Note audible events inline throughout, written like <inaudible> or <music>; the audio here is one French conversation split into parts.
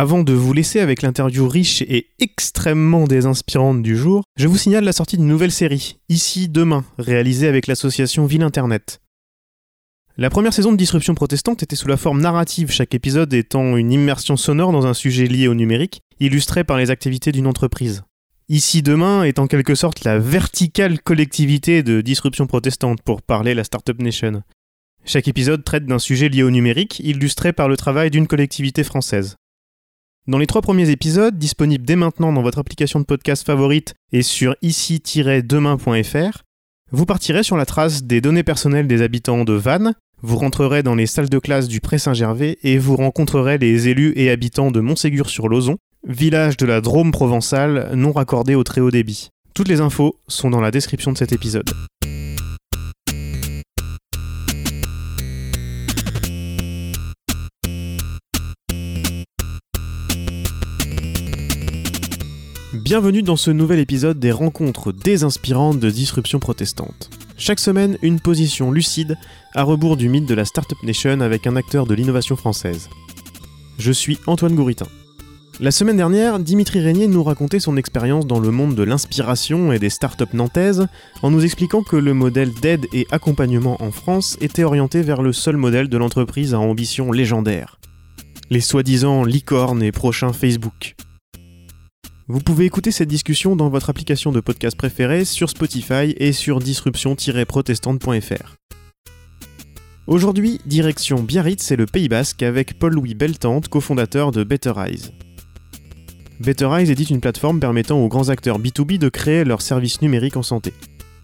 Avant de vous laisser avec l'interview riche et extrêmement désinspirante du jour, je vous signale la sortie d'une nouvelle série, Ici Demain, réalisée avec l'association Ville Internet. La première saison de Disruption protestante était sous la forme narrative, chaque épisode étant une immersion sonore dans un sujet lié au numérique, illustré par les activités d'une entreprise. Ici Demain est en quelque sorte la verticale collectivité de Disruption protestante pour parler la Startup Nation. Chaque épisode traite d'un sujet lié au numérique, illustré par le travail d'une collectivité française. Dans les trois premiers épisodes, disponibles dès maintenant dans votre application de podcast favorite et sur ici-demain.fr, vous partirez sur la trace des données personnelles des habitants de Vannes, vous rentrerez dans les salles de classe du Pré-Saint-Gervais et vous rencontrerez les élus et habitants de Montségur-sur-Lozon, village de la Drôme provençale non raccordé au très haut débit. Toutes les infos sont dans la description de cet épisode. Bienvenue dans ce nouvel épisode des rencontres désinspirantes de disruption protestante. Chaque semaine, une position lucide à rebours du mythe de la Startup Nation avec un acteur de l'innovation française. Je suis Antoine Gouritin. La semaine dernière, Dimitri Régnier nous racontait son expérience dans le monde de l'inspiration et des startups nantaises en nous expliquant que le modèle d'aide et accompagnement en France était orienté vers le seul modèle de l'entreprise à ambition légendaire. Les soi-disant licornes et prochains Facebook. Vous pouvez écouter cette discussion dans votre application de podcast préférée sur Spotify et sur disruption-protestante.fr. Aujourd'hui, direction Biarritz et le Pays Basque avec Paul-Louis Beltante, cofondateur de Better Eyes. Better Eyes édite une plateforme permettant aux grands acteurs B2B de créer leurs services numériques en santé.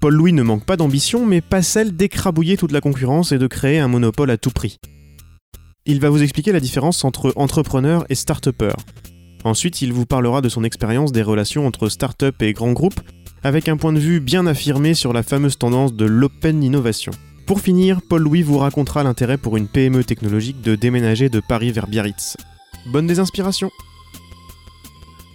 Paul Louis ne manque pas d'ambition, mais pas celle d'écrabouiller toute la concurrence et de créer un monopole à tout prix. Il va vous expliquer la différence entre entrepreneur et start-upper. Ensuite, il vous parlera de son expérience des relations entre start-up et grands groupes, avec un point de vue bien affirmé sur la fameuse tendance de l'open innovation. Pour finir, Paul Louis vous racontera l'intérêt pour une PME technologique de déménager de Paris vers Biarritz. Bonne désinspiration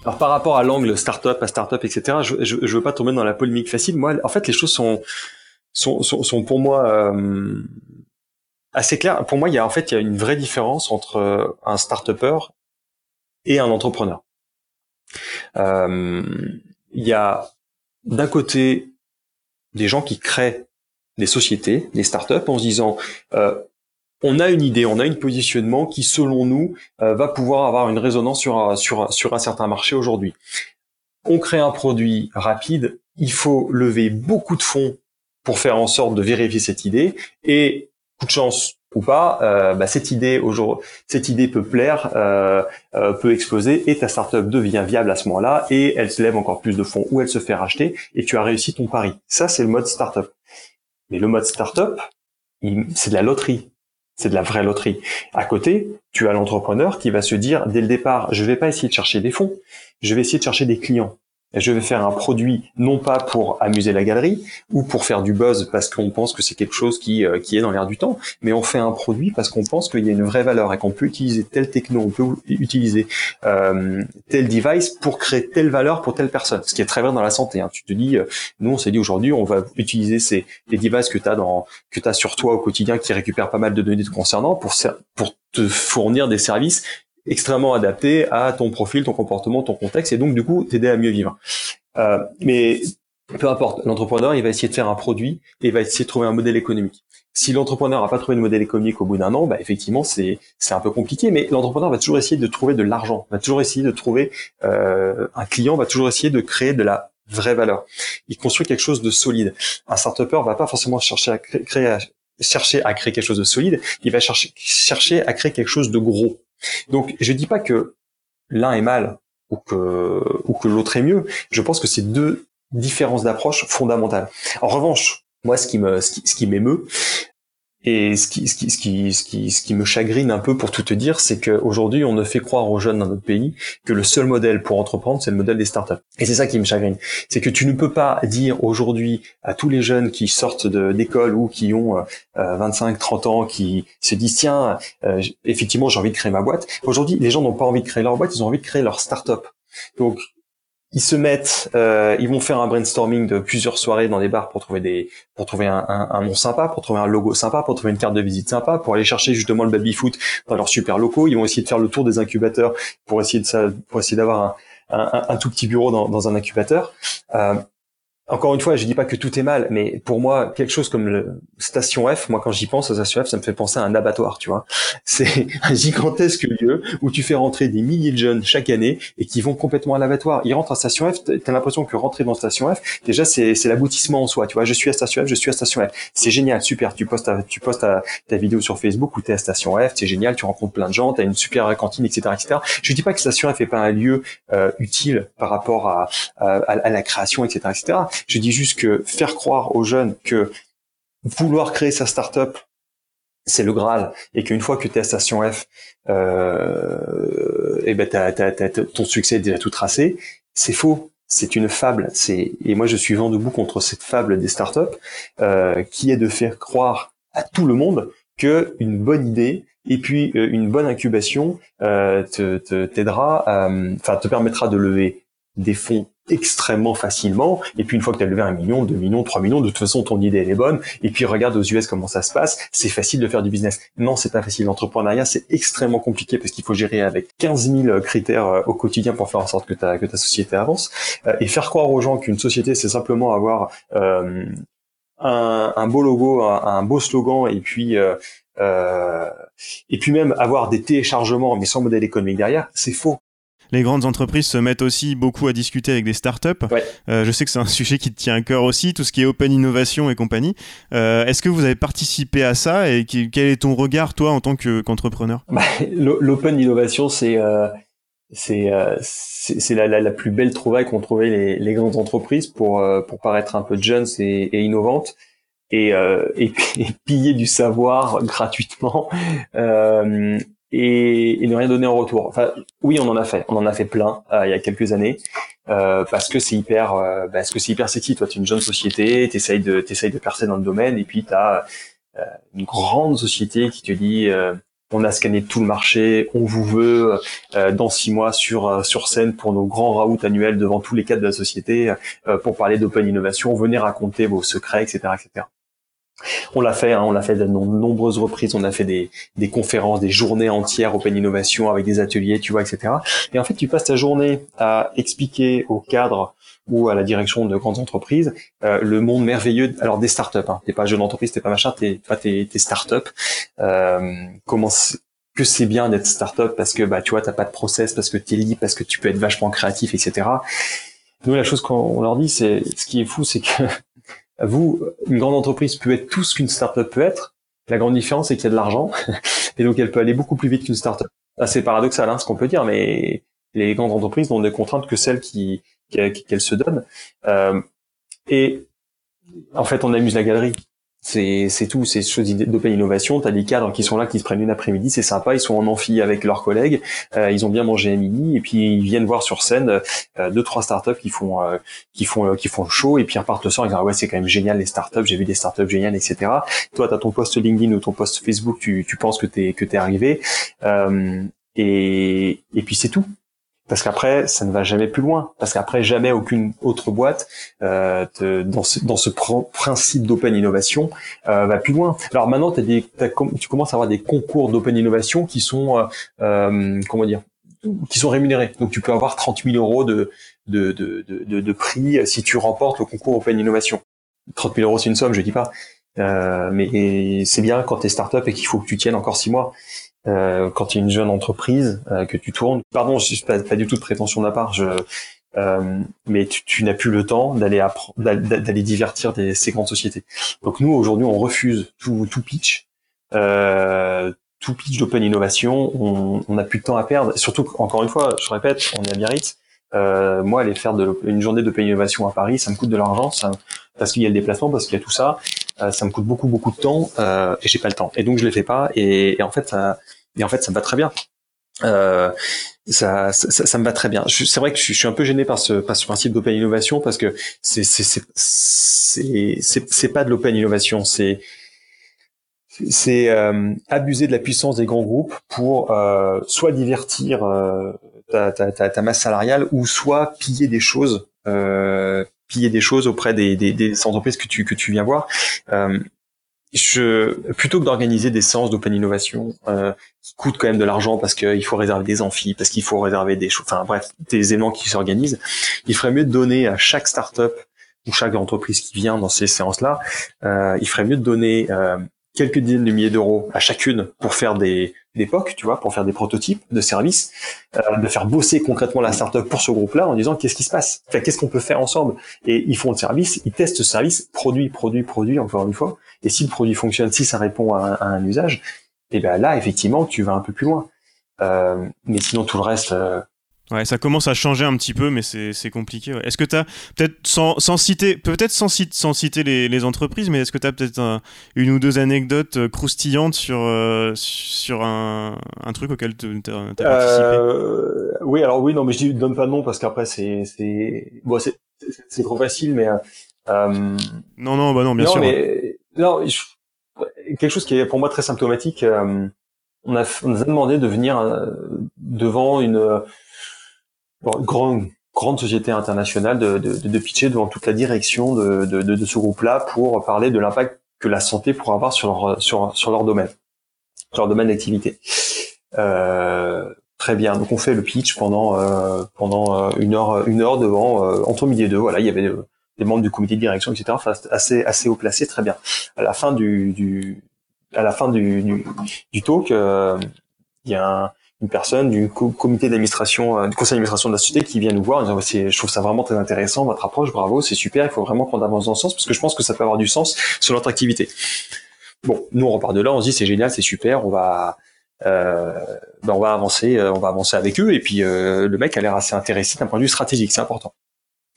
alors par rapport à l'angle startup à startup, etc., je, je, veux pas tomber dans la polémique facile. Moi, en fait, les choses sont, pour moi euh, assez claires. Pour moi, il y a en fait il y a une vraie différence entre euh, un start-upper et un entrepreneur. Euh, il y a d'un côté des gens qui créent des sociétés, des startups, en se disant euh, on a une idée, on a un positionnement qui, selon nous, euh, va pouvoir avoir une résonance sur, sur, sur un certain marché aujourd'hui. On crée un produit rapide, il faut lever beaucoup de fonds pour faire en sorte de vérifier cette idée, et coup de chance ou pas, euh, bah, cette idée aujourd'hui, cette idée peut plaire, euh, euh, peut exploser, et ta startup devient viable à ce moment-là, et elle se lève encore plus de fonds, ou elle se fait racheter, et tu as réussi ton pari. Ça, c'est le mode startup. Mais le mode startup, c'est de la loterie c'est de la vraie loterie. À côté, tu as l'entrepreneur qui va se dire dès le départ, je vais pas essayer de chercher des fonds, je vais essayer de chercher des clients je vais faire un produit non pas pour amuser la galerie ou pour faire du buzz parce qu'on pense que c'est quelque chose qui, euh, qui est dans l'air du temps, mais on fait un produit parce qu'on pense qu'il y a une vraie valeur et qu'on peut utiliser telle techno, on peut utiliser euh, tel device pour créer telle valeur pour telle personne. Ce qui est très vrai dans la santé. Hein. Tu te dis, euh, nous on s'est dit aujourd'hui, on va utiliser ces les devices que tu as dans que as sur toi au quotidien qui récupèrent pas mal de données te concernant pour pour te fournir des services extrêmement adapté à ton profil, ton comportement, ton contexte, et donc du coup t'aider à mieux vivre. Euh, mais peu importe, l'entrepreneur, il va essayer de faire un produit et il va essayer de trouver un modèle économique. Si l'entrepreneur n'a pas trouvé de modèle économique au bout d'un an, bah effectivement c'est c'est un peu compliqué. Mais l'entrepreneur va toujours essayer de trouver de l'argent, va toujours essayer de trouver euh, un client, va toujours essayer de créer de la vraie valeur. Il construit quelque chose de solide. Un start-upper va pas forcément chercher à créer, chercher à créer quelque chose de solide. Il va chercher chercher à créer quelque chose de gros. Donc, je dis pas que l'un est mal ou que, ou que l'autre est mieux. Je pense que c'est deux différences d'approche fondamentales. En revanche, moi, ce qui me, ce qui m'émeut, et ce qui, ce qui, ce qui, ce qui, ce qui me chagrine un peu pour tout te dire, c'est qu'aujourd'hui, on ne fait croire aux jeunes dans notre pays que le seul modèle pour entreprendre, c'est le modèle des startups. Et c'est ça qui me chagrine. C'est que tu ne peux pas dire aujourd'hui à tous les jeunes qui sortent d'école ou qui ont 25, euh, 30 ans, qui se disent, tiens, euh, effectivement, j'ai envie de créer ma boîte. Aujourd'hui, les gens n'ont pas envie de créer leur boîte, ils ont envie de créer leur startup. Donc, ils se mettent, euh, ils vont faire un brainstorming de plusieurs soirées dans des bars pour trouver des, pour trouver un, un, nom sympa, pour trouver un logo sympa, pour trouver une carte de visite sympa, pour aller chercher justement le baby foot dans leurs super locaux. Ils vont essayer de faire le tour des incubateurs pour essayer de ça, pour essayer d'avoir un, un, un, tout petit bureau dans, dans un incubateur. Euh, encore une fois, je dis pas que tout est mal, mais pour moi, quelque chose comme le Station F, moi quand j'y pense, Station F, ça me fait penser à un abattoir, tu vois. <laughs> C'est un gigantesque lieu où tu fais rentrer des milliers de jeunes chaque année et qui vont complètement à l'abattoir. Ils rentrent à Station F, t'as l'impression que rentrer dans Station F, déjà c'est l'aboutissement en soi, tu vois. Je suis à Station F, je suis à Station F. C'est génial, super. Tu postes ta, tu postes ta, vidéo sur Facebook où t'es à Station F, c'est génial, tu rencontres plein de gens, t'as une super cantine, etc., etc. Je dis pas que Station F est pas un lieu euh, utile par rapport à, à, à la création, etc., etc. Je dis juste que faire croire aux jeunes que vouloir créer sa startup, c'est le Graal, et qu'une fois que tu es à Station F, euh, et eh ben ton succès est déjà tout tracé, c'est faux. C'est une fable. Et moi je suis vent debout contre cette fable des startups euh, qui est de faire croire à tout le monde que une bonne idée et puis euh, une bonne incubation euh, te t'aidera, enfin te permettra de lever des fonds extrêmement facilement. Et puis une fois que tu as levé un million, deux millions, trois millions, de toute façon ton idée elle est bonne. Et puis regarde aux US comment ça se passe. C'est facile de faire du business. Non, c'est pas facile. L'entrepreneuriat c'est extrêmement compliqué parce qu'il faut gérer avec 15 000 critères euh, au quotidien pour faire en sorte que ta que ta société avance. Euh, et faire croire aux gens qu'une société c'est simplement avoir euh, un, un, beau logo, un, beau slogan et puis euh, et puis même avoir des téléchargements mais sans modèle économique derrière, c'est faux les grandes entreprises se mettent aussi beaucoup à discuter avec des startups. Euh, je sais que c'est un <laughs> sujet qui te tient à cœur aussi, tout ce qui est open innovation et compagnie. Euh, est-ce que vous avez participé à ça et quel est ton regard, toi, en tant qu'entrepreneur? Bah, L'open innovation, c'est euh, c'est la, la, plus belle trouvaille qu'ont trouvé les, les, grandes entreprises pour pour paraître un peu jeunes et, et innovantes et, et, <laughs> et, piller du savoir gratuitement et, et, ne rien donner en retour. Enfin, oui, on en a fait, on en a fait plein euh, il y a quelques années, euh, parce que c'est hyper, euh, parce que c'est hyper sexy. Toi, tu es une jeune société, t'essayes de, t'essayes de percer dans le domaine, et puis t'as euh, une grande société qui te dit, euh, on a scanné tout le marché, on vous veut dans six mois sur sur scène pour nos grands raouts annuels devant tous les cadres de la société pour parler d'open innovation. Venez raconter vos secrets, etc., etc. On l'a fait, hein, on l'a fait de nombreuses reprises, on a fait des, des, conférences, des journées entières Open Innovation avec des ateliers, tu vois, etc. Et en fait, tu passes ta journée à expliquer au cadre ou à la direction de grandes entreprises euh, le monde merveilleux, alors des startups, hein, t'es pas jeune entreprise, t'es pas machin, t'es pas t'es, t'es startup, euh, comment que c'est bien d'être startup parce que bah tu vois t'as pas de process, parce que t'es libre, parce que tu peux être vachement créatif, etc. Nous la chose qu'on leur dit, c'est ce qui est fou, c'est que vous, une grande entreprise peut être tout ce qu'une startup peut être. La grande différence, c'est qu'il y a de l'argent, <laughs> et donc elle peut aller beaucoup plus vite qu'une startup. C'est paradoxal, hein, ce qu'on peut dire, mais les grandes entreprises n'ont des contraintes que celles qu'elles se donnent. Euh, et en fait, on amuse la galerie. C'est, tout, c'est choses d'open innovation. T'as des cadres qui sont là, qui se prennent une après-midi, c'est sympa. Ils sont en amphi avec leurs collègues, euh, ils ont bien mangé à midi, et puis ils viennent voir sur scène euh, deux trois startups qui font euh, qui font euh, qui font chaud, et puis ils repartent le soir. Ils disent ah ouais c'est quand même génial les startups, j'ai vu des startups géniales, etc. Toi t'as ton post LinkedIn ou ton post Facebook, tu, tu penses que t'es que t'es arrivé, et et puis c'est tout parce qu'après ça ne va jamais plus loin. Parce qu'après jamais aucune autre boîte euh, dans ce, dans ce principe d'open innovation euh, va plus loin. Alors maintenant as des, tu commences à avoir des concours d'open innovation qui sont euh, euh, comment dire qui sont rémunérés. Donc tu peux avoir 30 000 euros de de, de, de, de prix si tu remportes le concours open innovation. 30 000 euros c'est une somme je dis pas. Euh, mais c'est bien quand tu es startup et qu'il faut que tu tiennes encore six mois euh, quand tu es une jeune entreprise euh, que tu tournes. Pardon, je pas, pas du tout de prétention de ma part. Je, euh, mais tu, tu n'as plus le temps d'aller d'aller divertir des, ces grandes sociétés. Donc nous aujourd'hui on refuse tout, tout pitch, euh, tout pitch d'open innovation. On n'a plus de temps à perdre. Surtout encore une fois, je répète, on est à Biarritz. Euh, moi, aller faire de une journée d'open innovation à Paris, ça me coûte de l'argent, parce qu'il y a le déplacement, parce qu'il y a tout ça. Euh, ça me coûte beaucoup beaucoup de temps euh, et j'ai pas le temps. Et donc je les fais pas. Et, et, en fait ça, et en fait ça me va très bien. Euh, ça, ça, ça, me va très bien. C'est vrai que je, suis un peu gêné par ce, par ce principe d'open innovation parce que c'est c'est pas de l'open innovation. C'est c'est euh, abuser de la puissance des grands groupes pour euh, soit divertir euh, ta, ta, ta, masse salariale ou soit piller des choses, piller des choses auprès des, des, des, entreprises que tu que tu viens voir. je plutôt que d'organiser des séances d'open innovation qui coûtent quand même de l'argent parce qu'il faut réserver des amphis, parce qu'il faut réserver des choses, enfin bref, des événements qui s'organisent, il ferait mieux de donner à chaque startup ou chaque entreprise qui vient dans ces séances-là, euh, il ferait mieux de donner euh, quelques dizaines de milliers d'euros à chacune pour faire des, des POC, tu vois, pour faire des prototypes de services, euh, de faire bosser concrètement la startup pour ce groupe-là en disant qu'est-ce qui se passe, enfin, qu'est-ce qu'on peut faire ensemble? Et ils font le service, ils testent ce service, produit, produit, produit, encore une fois. Et si le produit fonctionne, si ça répond à un, usage, et eh ben là, effectivement, tu vas un peu plus loin. Euh, mais sinon, tout le reste, euh, Ouais, ça commence à changer un petit peu, mais c'est compliqué. Est-ce que tu as, peut-être sans, sans, citer, peut-être sans, sans, citer les, les, entreprises, mais est-ce que tu as peut-être une ou deux anecdotes euh, croustillantes sur, euh, sur un, un, truc auquel tu as, participé? Euh, Oui, alors oui, non, mais je dis, donne pas de nom parce qu'après, c'est bon, c'est trop facile, mais. Euh, non, non, bah non, bien non, sûr. Mais, non, quelque chose qui est pour moi très symptomatique. on, a, on nous a demandé de venir devant une grande, grande société internationale de, de, de, pitcher devant toute la direction de, de, de ce groupe-là pour parler de l'impact que la santé pourrait avoir sur leur, sur, sur leur domaine, sur leur domaine d'activité. Euh, très bien. Donc on fait le pitch pendant euh, pendant euh, une heure une heure devant euh, entre midi et deux. Voilà, il y avait des membres du comité de direction, etc. Enfin, assez assez haut placé, très bien. À la fin du, du à la fin du, du, du talk, il y a un, une personne du comité d'administration, euh, du conseil d'administration de la société qui vient nous voir je trouve ça vraiment très intéressant votre approche, bravo, c'est super, il faut vraiment qu'on avance dans ce sens parce que je pense que ça peut avoir du sens sur notre activité. Bon, nous on repart de là, on se dit c'est génial, c'est super, on va euh, ben on va avancer, euh, on va avancer avec eux et puis le mec a l'air assez intéressé d'un point de vue stratégique, c'est important.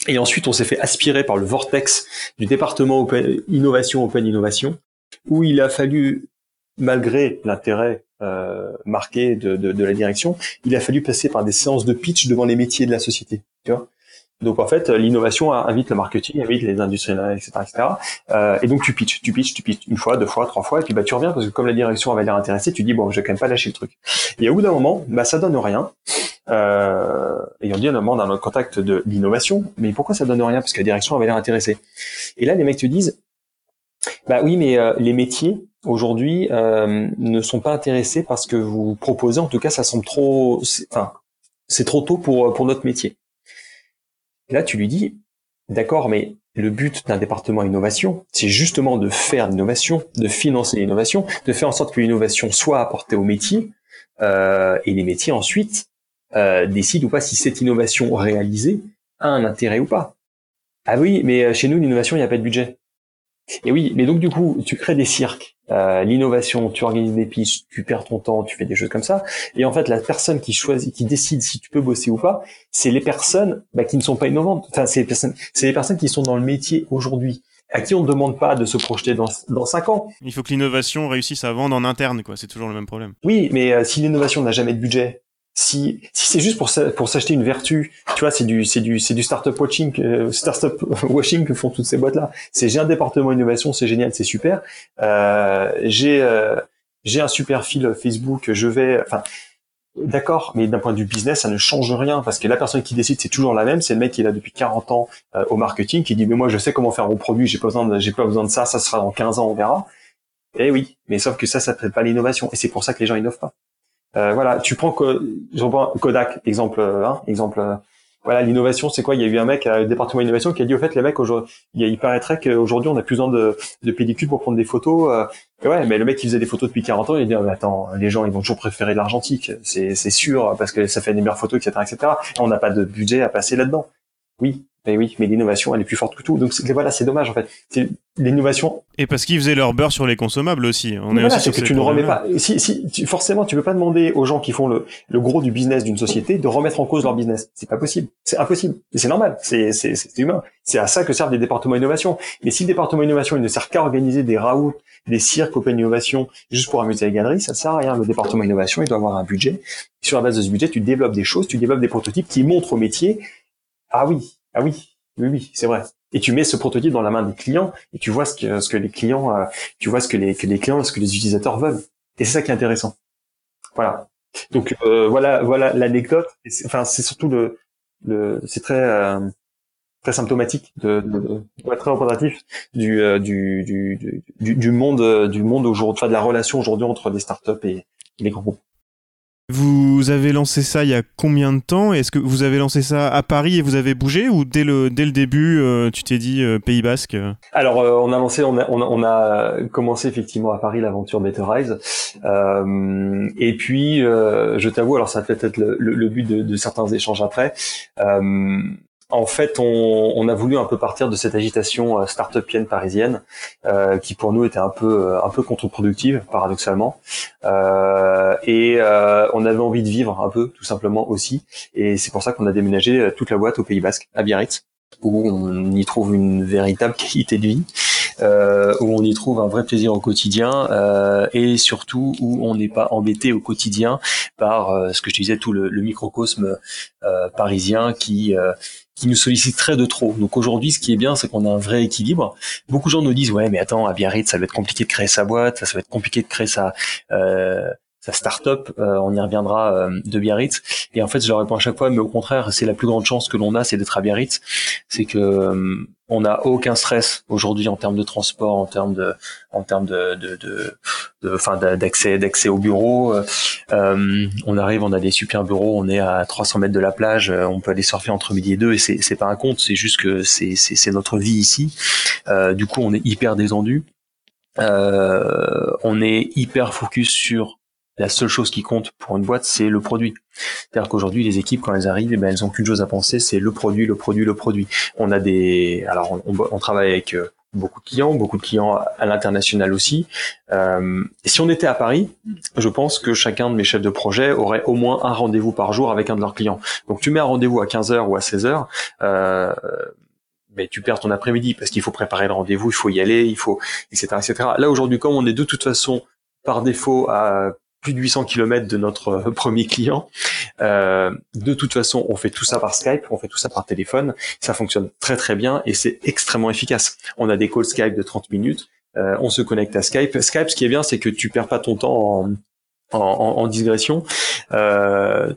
Et ensuite on s'est fait aspirer par le vortex du département innovation open innovation où il a fallu malgré l'intérêt euh, marqué de, de, de, la direction, il a fallu passer par des séances de pitch devant les métiers de la société. Tu vois donc en fait, l'innovation invite le marketing, invite les industriels, etc., etc. Euh, et donc tu pitches, tu pitches, tu pitches une fois, deux fois, trois fois, et puis bah tu reviens parce que comme la direction avait l'air intéressée, tu dis bon, je vais quand même pas lâcher le truc. Et au bout d'un moment, bah ça donne rien. Euh, et on dit à un moment dans notre contact de l'innovation, mais pourquoi ça donne rien? Parce que la direction avait l'air intéressée. Et là, les mecs te disent, bah oui, mais euh, les métiers aujourd'hui euh, ne sont pas intéressés parce que vous proposez. En tout cas, ça semble trop, enfin, c'est trop tôt pour pour notre métier. Là, tu lui dis, d'accord, mais le but d'un département innovation, c'est justement de faire l'innovation, de financer l'innovation, de faire en sorte que l'innovation soit apportée au métier, euh, et les métiers ensuite euh, décident ou pas si cette innovation réalisée a un intérêt ou pas. Ah oui, mais euh, chez nous, l'innovation, il n'y a pas de budget. Et oui, mais donc du coup, tu crées des cirques, euh, l'innovation, tu organises des pistes, tu perds ton temps, tu fais des choses comme ça. Et en fait, la personne qui choisit, qui décide si tu peux bosser ou pas, c'est les personnes bah, qui ne sont pas innovantes. Enfin, c'est les personnes, c'est les personnes qui sont dans le métier aujourd'hui à qui on ne demande pas de se projeter dans, dans 5 ans. Il faut que l'innovation réussisse à vendre en interne, quoi. C'est toujours le même problème. Oui, mais euh, si l'innovation n'a jamais de budget, si, si c'est juste pour, s'acheter une vertu, tu vois, c'est du, c'est du, c'est du startup watching, euh, startup <laughs> washing que font toutes ces boîtes-là. C'est j'ai un département innovation, c'est génial, c'est super. Euh, j'ai, euh, j'ai un super fil Facebook, je vais, enfin, d'accord, mais d'un point de vue business, ça ne change rien parce que la personne qui décide, c'est toujours la même. C'est le mec qui est là depuis 40 ans euh, au marketing, qui dit, mais moi, je sais comment faire mon produit, j'ai pas besoin j'ai pas besoin de ça, ça sera dans 15 ans, on verra. Eh oui, mais sauf que ça, ça ne pas l'innovation. Et c'est pour ça que les gens innovent pas. Euh, voilà, tu prends Kodak, exemple, hein, exemple. Euh, voilà, l'innovation, c'est quoi? Il y a eu un mec à département d'innovation qui a dit au fait, les mecs, aujourd'hui, il paraîtrait qu'aujourd'hui, on a plus besoin de, de pellicules pour prendre des photos. Euh, ouais, mais le mec qui faisait des photos depuis 40 ans, il dit, ah, attends, les gens, ils vont toujours préférer l'argentique, c'est sûr, parce que ça fait des meilleures photos, etc., etc. On n'a pas de budget à passer là-dedans. Oui, mais oui, mais l'innovation, elle est plus forte que tout. Donc voilà, c'est dommage en fait. C'est l'innovation. Et parce qu'ils faisaient leur beurre sur les consommables aussi. On est voilà, c'est que tu ne remets pas. Si, si, tu, forcément, tu peux pas demander aux gens qui font le, le gros du business d'une société de remettre en cause leur business. C'est pas possible. C'est impossible. Et c'est normal. C'est, c'est, c'est humain. C'est à ça que servent les départements innovation. Mais si le département innovation, il ne sert qu'à organiser des raouts, des cirques open innovation, juste pour amuser les galeries, ça sert à rien. Le département innovation, il doit avoir un budget. Sur la base de ce budget, tu développes des choses, tu développes des prototypes qui montrent au métier, ah oui, ah oui, oui, oui, c'est vrai. et tu mets ce prototype dans la main des clients et tu vois ce que ce que les clients euh, tu vois ce que les que les clients ce que les utilisateurs veulent. Et c'est ça qui est intéressant. Voilà. Donc euh, voilà voilà l'anecdote. Enfin c'est surtout le le c'est très euh, très symptomatique de, de, de très représentatif du, du monde du monde aujourd'hui de la relation aujourd'hui entre les startups et les grands groupes vous avez lancé ça il y a combien de temps? Est-ce que vous avez lancé ça à Paris et vous avez bougé ou dès le, dès le début, euh, tu t'es dit euh, Pays Basque? Alors, euh, on a lancé, on a, on a, commencé effectivement à Paris l'aventure Better et puis, je t'avoue, alors ça peut être le, le, but de, certains échanges après en fait, on, on, a voulu un peu partir de cette agitation euh, start-upienne parisienne, euh, qui pour nous était un peu euh, un peu contre-productive, paradoxalement. Euh, et euh, on avait envie de vivre un peu, tout simplement aussi. Et c'est pour ça qu'on a déménagé euh, toute la boîte au Pays Basque, à Biarritz, où on y trouve une véritable qualité de vie. Euh, où on y trouve un vrai plaisir au quotidien euh, et surtout où on n'est pas embêté au quotidien par ce que je disais tout le, le microcosme parisien qui qui nous solliciterait de trop. Donc aujourd'hui, ce qui est bien, c'est qu'on a un vrai équilibre. Beaucoup de gens nous disent ouais, mais attends, à Biarritz, ça va être compliqué de créer sa boîte, ça, va être compliqué de créer sa euh, sa start-up, euh, on y reviendra euh, de Biarritz. Et en fait, je leur réponds à chaque fois, mais au contraire, c'est la plus grande chance que l'on a, c'est d'être à Biarritz. C'est que euh, on n'a aucun stress aujourd'hui en termes de transport, en termes de, en termes de, de, d'accès, d'accès au bureau. Euh, on arrive, on a des super bureaux, on est à 300 mètres de la plage, on peut aller surfer entre midi et deux, et c'est, c'est pas un compte, c'est juste que c'est, c'est, notre vie ici. Euh, du coup, on est hyper détendu. Euh, on est hyper focus sur la seule chose qui compte pour une boîte, c'est le produit. C'est-à-dire qu'aujourd'hui, les équipes, quand elles arrivent, eh ben, elles ont qu'une chose à penser, c'est le produit, le produit, le produit. On a des, alors on, travaille avec euh, beaucoup de clients, beaucoup de clients à l'international aussi. Euh, si on était à Paris, je pense que chacun de mes chefs de projet aurait au moins un rendez-vous par jour avec un de leurs clients. Donc tu mets un rendez-vous à 15h ou à 16h, euh, mais tu perds ton après-midi parce qu'il faut préparer le rendez-vous, il faut y aller, il faut, etc., etc. Là aujourd'hui, comme on est de toute façon par défaut à plus de 800 km de notre euh, <laughs> premier client. Euh, de toute façon, on fait tout ça par Skype, on fait tout ça par téléphone. Ça fonctionne très très bien et c'est extrêmement efficace. On a des calls Skype de 30 minutes. Euh, on se connecte à Skype. Skype, ce qui est bien, c'est que tu perds pas ton temps en, en, en digression.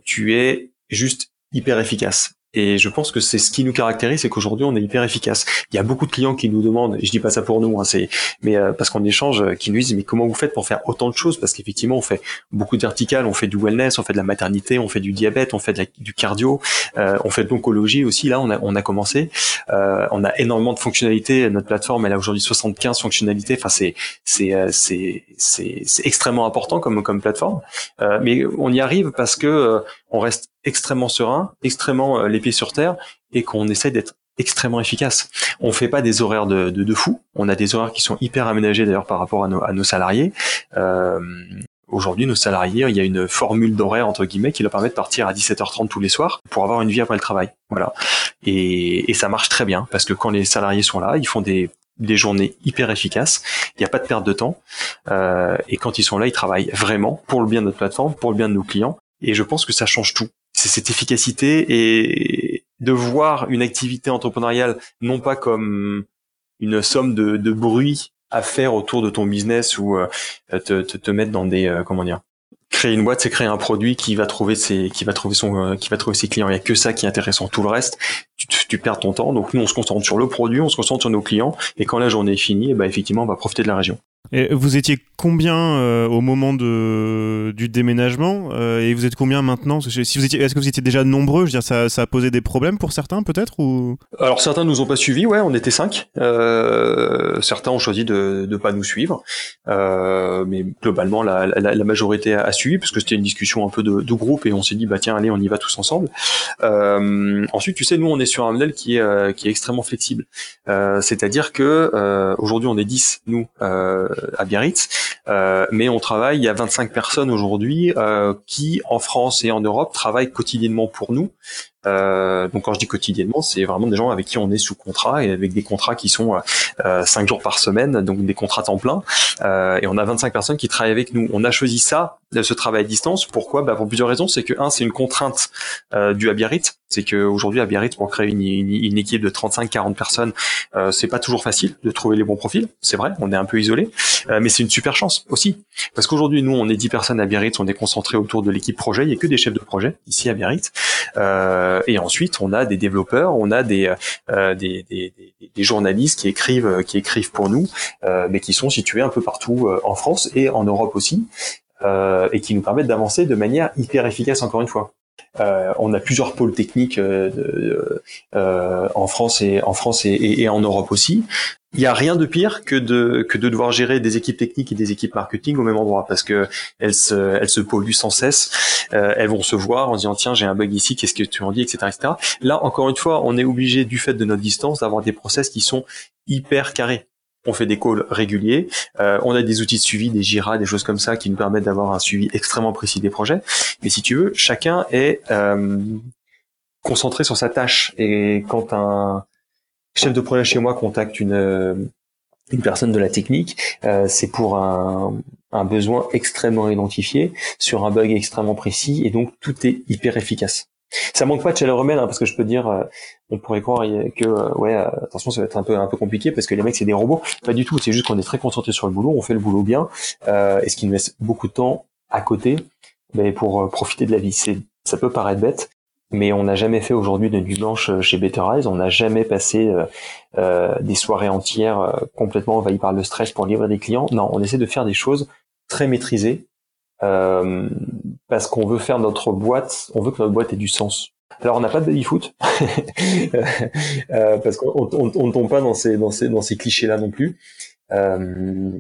Tu es juste hyper efficace. Et je pense que c'est ce qui nous caractérise, c'est qu'aujourd'hui on est hyper efficace. Il y a beaucoup de clients qui nous demandent, et je dis pas ça pour nous, hein, c'est, mais euh, parce qu'on échange, euh, qui nous disent mais comment vous faites pour faire autant de choses? Parce qu'effectivement on fait beaucoup de verticales, on fait du wellness, on fait de la maternité, on fait du diabète, on fait du cardio, euh, on fait de l'oncologie aussi. Là on a on a commencé, euh, on a énormément de fonctionnalités. Notre plateforme elle a aujourd'hui 75 fonctionnalités. Enfin c'est c'est c'est c'est extrêmement important comme comme plateforme, mais on y arrive parce que on reste extrêmement serein, extrêmement euh, les pieds sur terre, et qu'on essaie d'être extrêmement efficace. On fait pas des horaires de, de, de, fou. On a des horaires qui sont hyper aménagés d'ailleurs par rapport à nos, à nos salariés. Euh, Aujourd'hui, nos salariés, il y a une formule d'horaire entre guillemets qui leur permet de partir à 17h30 tous les soirs pour avoir une vie après le travail. Voilà. Et, et ça marche très bien parce que quand les salariés sont là, ils font des des journées hyper efficaces, il n'y a pas de perte de temps, euh, et quand ils sont là, ils travaillent vraiment pour le bien de notre plateforme, pour le bien de nos clients, et je pense que ça change tout. C'est cette efficacité et de voir une activité entrepreneuriale non pas comme une somme de, bruit à faire autour de ton business ou euh, te, te, te, mettre dans des euh, comment dire créer une boîte c'est créer un produit qui va trouver ses qui va trouver son euh, qui va trouver ses clients. Il y a que ça qui est intéressant. Tout le reste tu, tu, perds ton temps. Donc nous on se concentre sur le produit on se concentre sur nos clients. Et quand la journée est finie bah effectivement on va profiter de la région. Et vous étiez combien euh, au moment de, du déménagement euh, et vous êtes combien maintenant? Si vous étiez, Est-ce que vous étiez déjà nombreux? Je veux dire, ça, ça a posé des problèmes pour certains peut-être ou? Alors certains nous ont pas suivis, ouais, on était cinq. Euh, certains ont choisi de ne pas nous suivre, euh, mais globalement la, la, la, majorité a, suivi parce que c'était une discussion un peu de, de, groupe et on s'est dit bah tiens allez on y va tous ensemble. Euh, ensuite tu sais nous on est sur un modèle qui est qui est extrêmement flexible, c'est-à-dire que aujourd'hui on est 10 nous à Biarritz, euh, mais on travaille, il y a 25 personnes aujourd'hui euh, qui, en France et en Europe, travaillent quotidiennement pour nous Euh, donc quand je dis quotidiennement, c'est vraiment des gens avec qui on est sous contrat et avec des contrats qui sont euh, 5 jours par semaine, donc des contrats temps plein. Euh, et on a 25 personnes qui travaillent avec nous. On a choisi ça, ce travail à distance. Pourquoi? Bah Pour plusieurs raisons. C'est que, un, c'est une contrainte euh, du Biarritz. C'est qu'aujourd'hui, à Biarritz, pour créer une, équipe de 35-40 personnes, euh, c'est pas toujours facile de trouver les bons profils. C'est vrai, on est un peu isolé. Euh, mais c'est une super chance aussi. Parce qu'aujourd'hui, nous, on est 10 personnes à Biarritz, on est concentré autour de l'équipe projet. Il n'y a que des chefs de projet ici à Biarritz. Euh, et ensuite, on a des développeurs, on a des, euh, des, journalistes qui écrivent, qui écrivent pour nous, euh, mais qui sont situés un peu partout en France et en Europe aussi. Et qui nous permettent d'avancer de manière hyper efficace encore une fois. Euh, on a plusieurs pôles techniques euh, euh, en France et en France et, et, en Europe aussi. Il n'y a rien de pire que de que de devoir gérer des équipes techniques et des équipes marketing au même endroit parce que elles se elles se polluent sans cesse. Euh, elles vont se voir en disant tiens j'ai un bug ici qu'est-ce que tu en dis etc etc. Là encore une fois on est obligé du fait de notre distance d'avoir des process qui sont hyper carrés on fait des calls réguliers, euh, on a des outils de suivi, des Jira, des choses comme ça qui nous permettent d'avoir un suivi extrêmement précis des projets. Mais si tu veux, chacun est euh, concentré sur sa tâche. Et quand un chef de projet chez moi contacte une une personne de la technique, euh, c'est pour un, un besoin extrêmement identifié sur un bug extrêmement précis et donc tout est hyper efficace. Ça manque pas de chaleur humaine, hein, parce que je peux dire, euh, on pourrait croire que euh, ouais, euh, attention, ça va être un peu un peu compliqué parce que les mecs c'est des robots. Pas du tout. C'est juste qu'on est très concentré sur le boulot, on fait le boulot bien, et ce qui nous laisse beaucoup de temps à côté, ben, pour profiter de la vie. C'est, ça peut paraître bête, mais on n'a jamais fait aujourd'hui de nuit blanche chez Better Eyes. On n'a jamais passé des soirées entières complètement envahies par le stress pour livrer des clients. Non, on essaie de faire des choses très maîtrisées euh, parce qu'on veut faire notre boîte, on veut que notre boîte ait du sens. Alors on n'a pas de baby foot <laughs> euh, parce qu'on on, tombe pas dans ces dans ces dans ces clichés là non plus. Euh,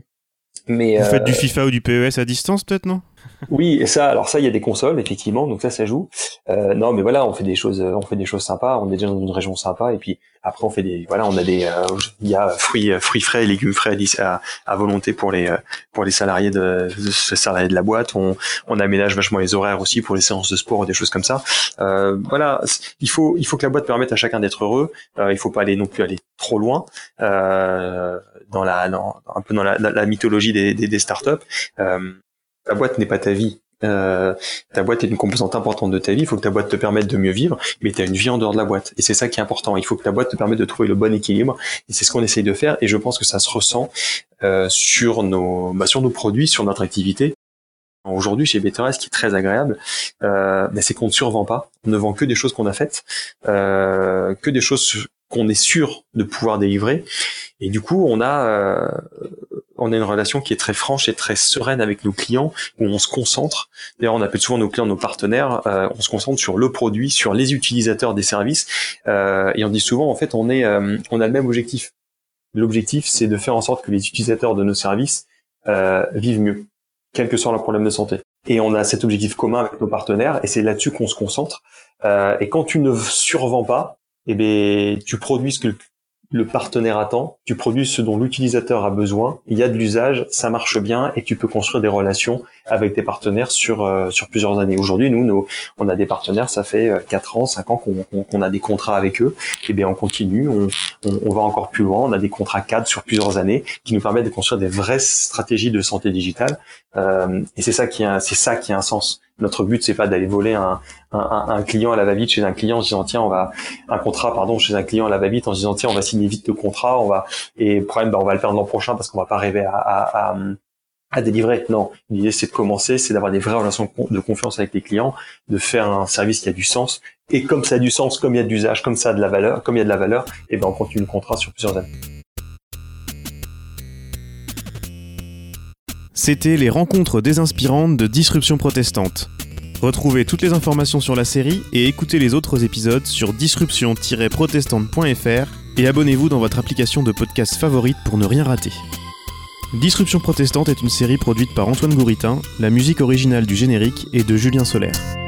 mais vous faites du FIFA ou du PES à distance peut-être non? Oui, et ça, alors ça, il y a des consoles effectivement, donc ça, ça joue. Euh, non, mais voilà, on fait des choses, on fait des choses sympas. On est déjà dans une région sympa, et puis après, on fait des, voilà, on a des, euh, il y a fruits, fruits frais légumes frais à, à, volonté pour les, pour les salariés de, de, salariés de la boîte. On, on aménage vachement les horaires aussi pour les séances de sport, des choses comme ça. Euh, voilà, il faut, il faut que la boîte permette à chacun d'être heureux. Euh, il faut pas aller non plus aller trop loin euh, dans la, dans, un peu dans la, la mythologie des, des, des startups. Euh, ta boîte n'est pas ta vie. Euh, ta boîte est une composante importante de ta vie. Il faut que ta boîte te permette de mieux vivre, mais tu as une vie en dehors de la boîte. Et c'est ça qui est important. Il faut que ta boîte te permette de trouver le bon équilibre. Et c'est ce qu'on essaye de faire. Et je pense que ça se ressent euh, sur nos, bah, sur nos produits, sur notre activité. Aujourd'hui, chez BTRS, ce qui est très agréable, euh, bah, c'est qu'on ne survend pas. On ne vend que des choses qu'on a faites, euh, que des choses qu'on est sûr de pouvoir délivrer. Et du coup, on a, euh, on a une relation qui est très franche et très sereine avec nos clients, où on se concentre. D'ailleurs, on appelle souvent nos clients nos partenaires. Euh, on se concentre sur le produit, sur les utilisateurs des services, euh, et on dit souvent, en fait, on est, euh, on a le même objectif. L'objectif, c'est de faire en sorte que les utilisateurs de nos services euh, vivent mieux, quel que soit leur problème de santé. Et on a cet objectif commun avec nos partenaires, et c'est là-dessus qu'on se concentre. Euh, et quand tu ne survends pas, eh ben, tu produis ce que le partenaire attend, tu produis ce dont l'utilisateur a besoin, il y a de l'usage, ça marche bien et tu peux construire des relations avec tes partenaires sur euh, sur plusieurs années. Aujourd'hui, nous, nous, on a des partenaires, ça fait 4 euh, ans, 5 ans qu'on a des contrats avec eux. Et eh bien, on continue, on, on, va encore plus loin. On a des contrats cadres sur plusieurs années qui nous permettent de construire des vraies stratégies de santé digitale. Euh, et c'est ça qui a, c'est ça qui a un sens. Notre but, c'est pas d'aller voler un, un, client à la va-vite chez un client en disant tiens, on va un contrat, pardon, chez un client à la va-vite en disant tiens, on va signer vite le contrat, on va et problème, ben, on va le faire l'an prochain parce qu'on va pas arriver à, à, à à délivrer. Non, l'idée c'est de commencer, c'est d'avoir des vraies relations de confiance avec les clients, de faire un service qui a du sens. Et comme ça a du sens, comme il y a d'usage, comme ça a de la valeur, comme il y a de la valeur, et eh ben on continue le contrat sur plusieurs années. C'était les rencontres désinspirantes de Disruption protestante. Retrouvez toutes les informations sur la série et écoutez les autres épisodes sur disruption-protestante.fr et abonnez-vous dans votre application de podcast favorite pour ne rien rater. Disruption protestante est une série produite par Antoine Gouritin, la musique originale du générique est de Julien Solaire.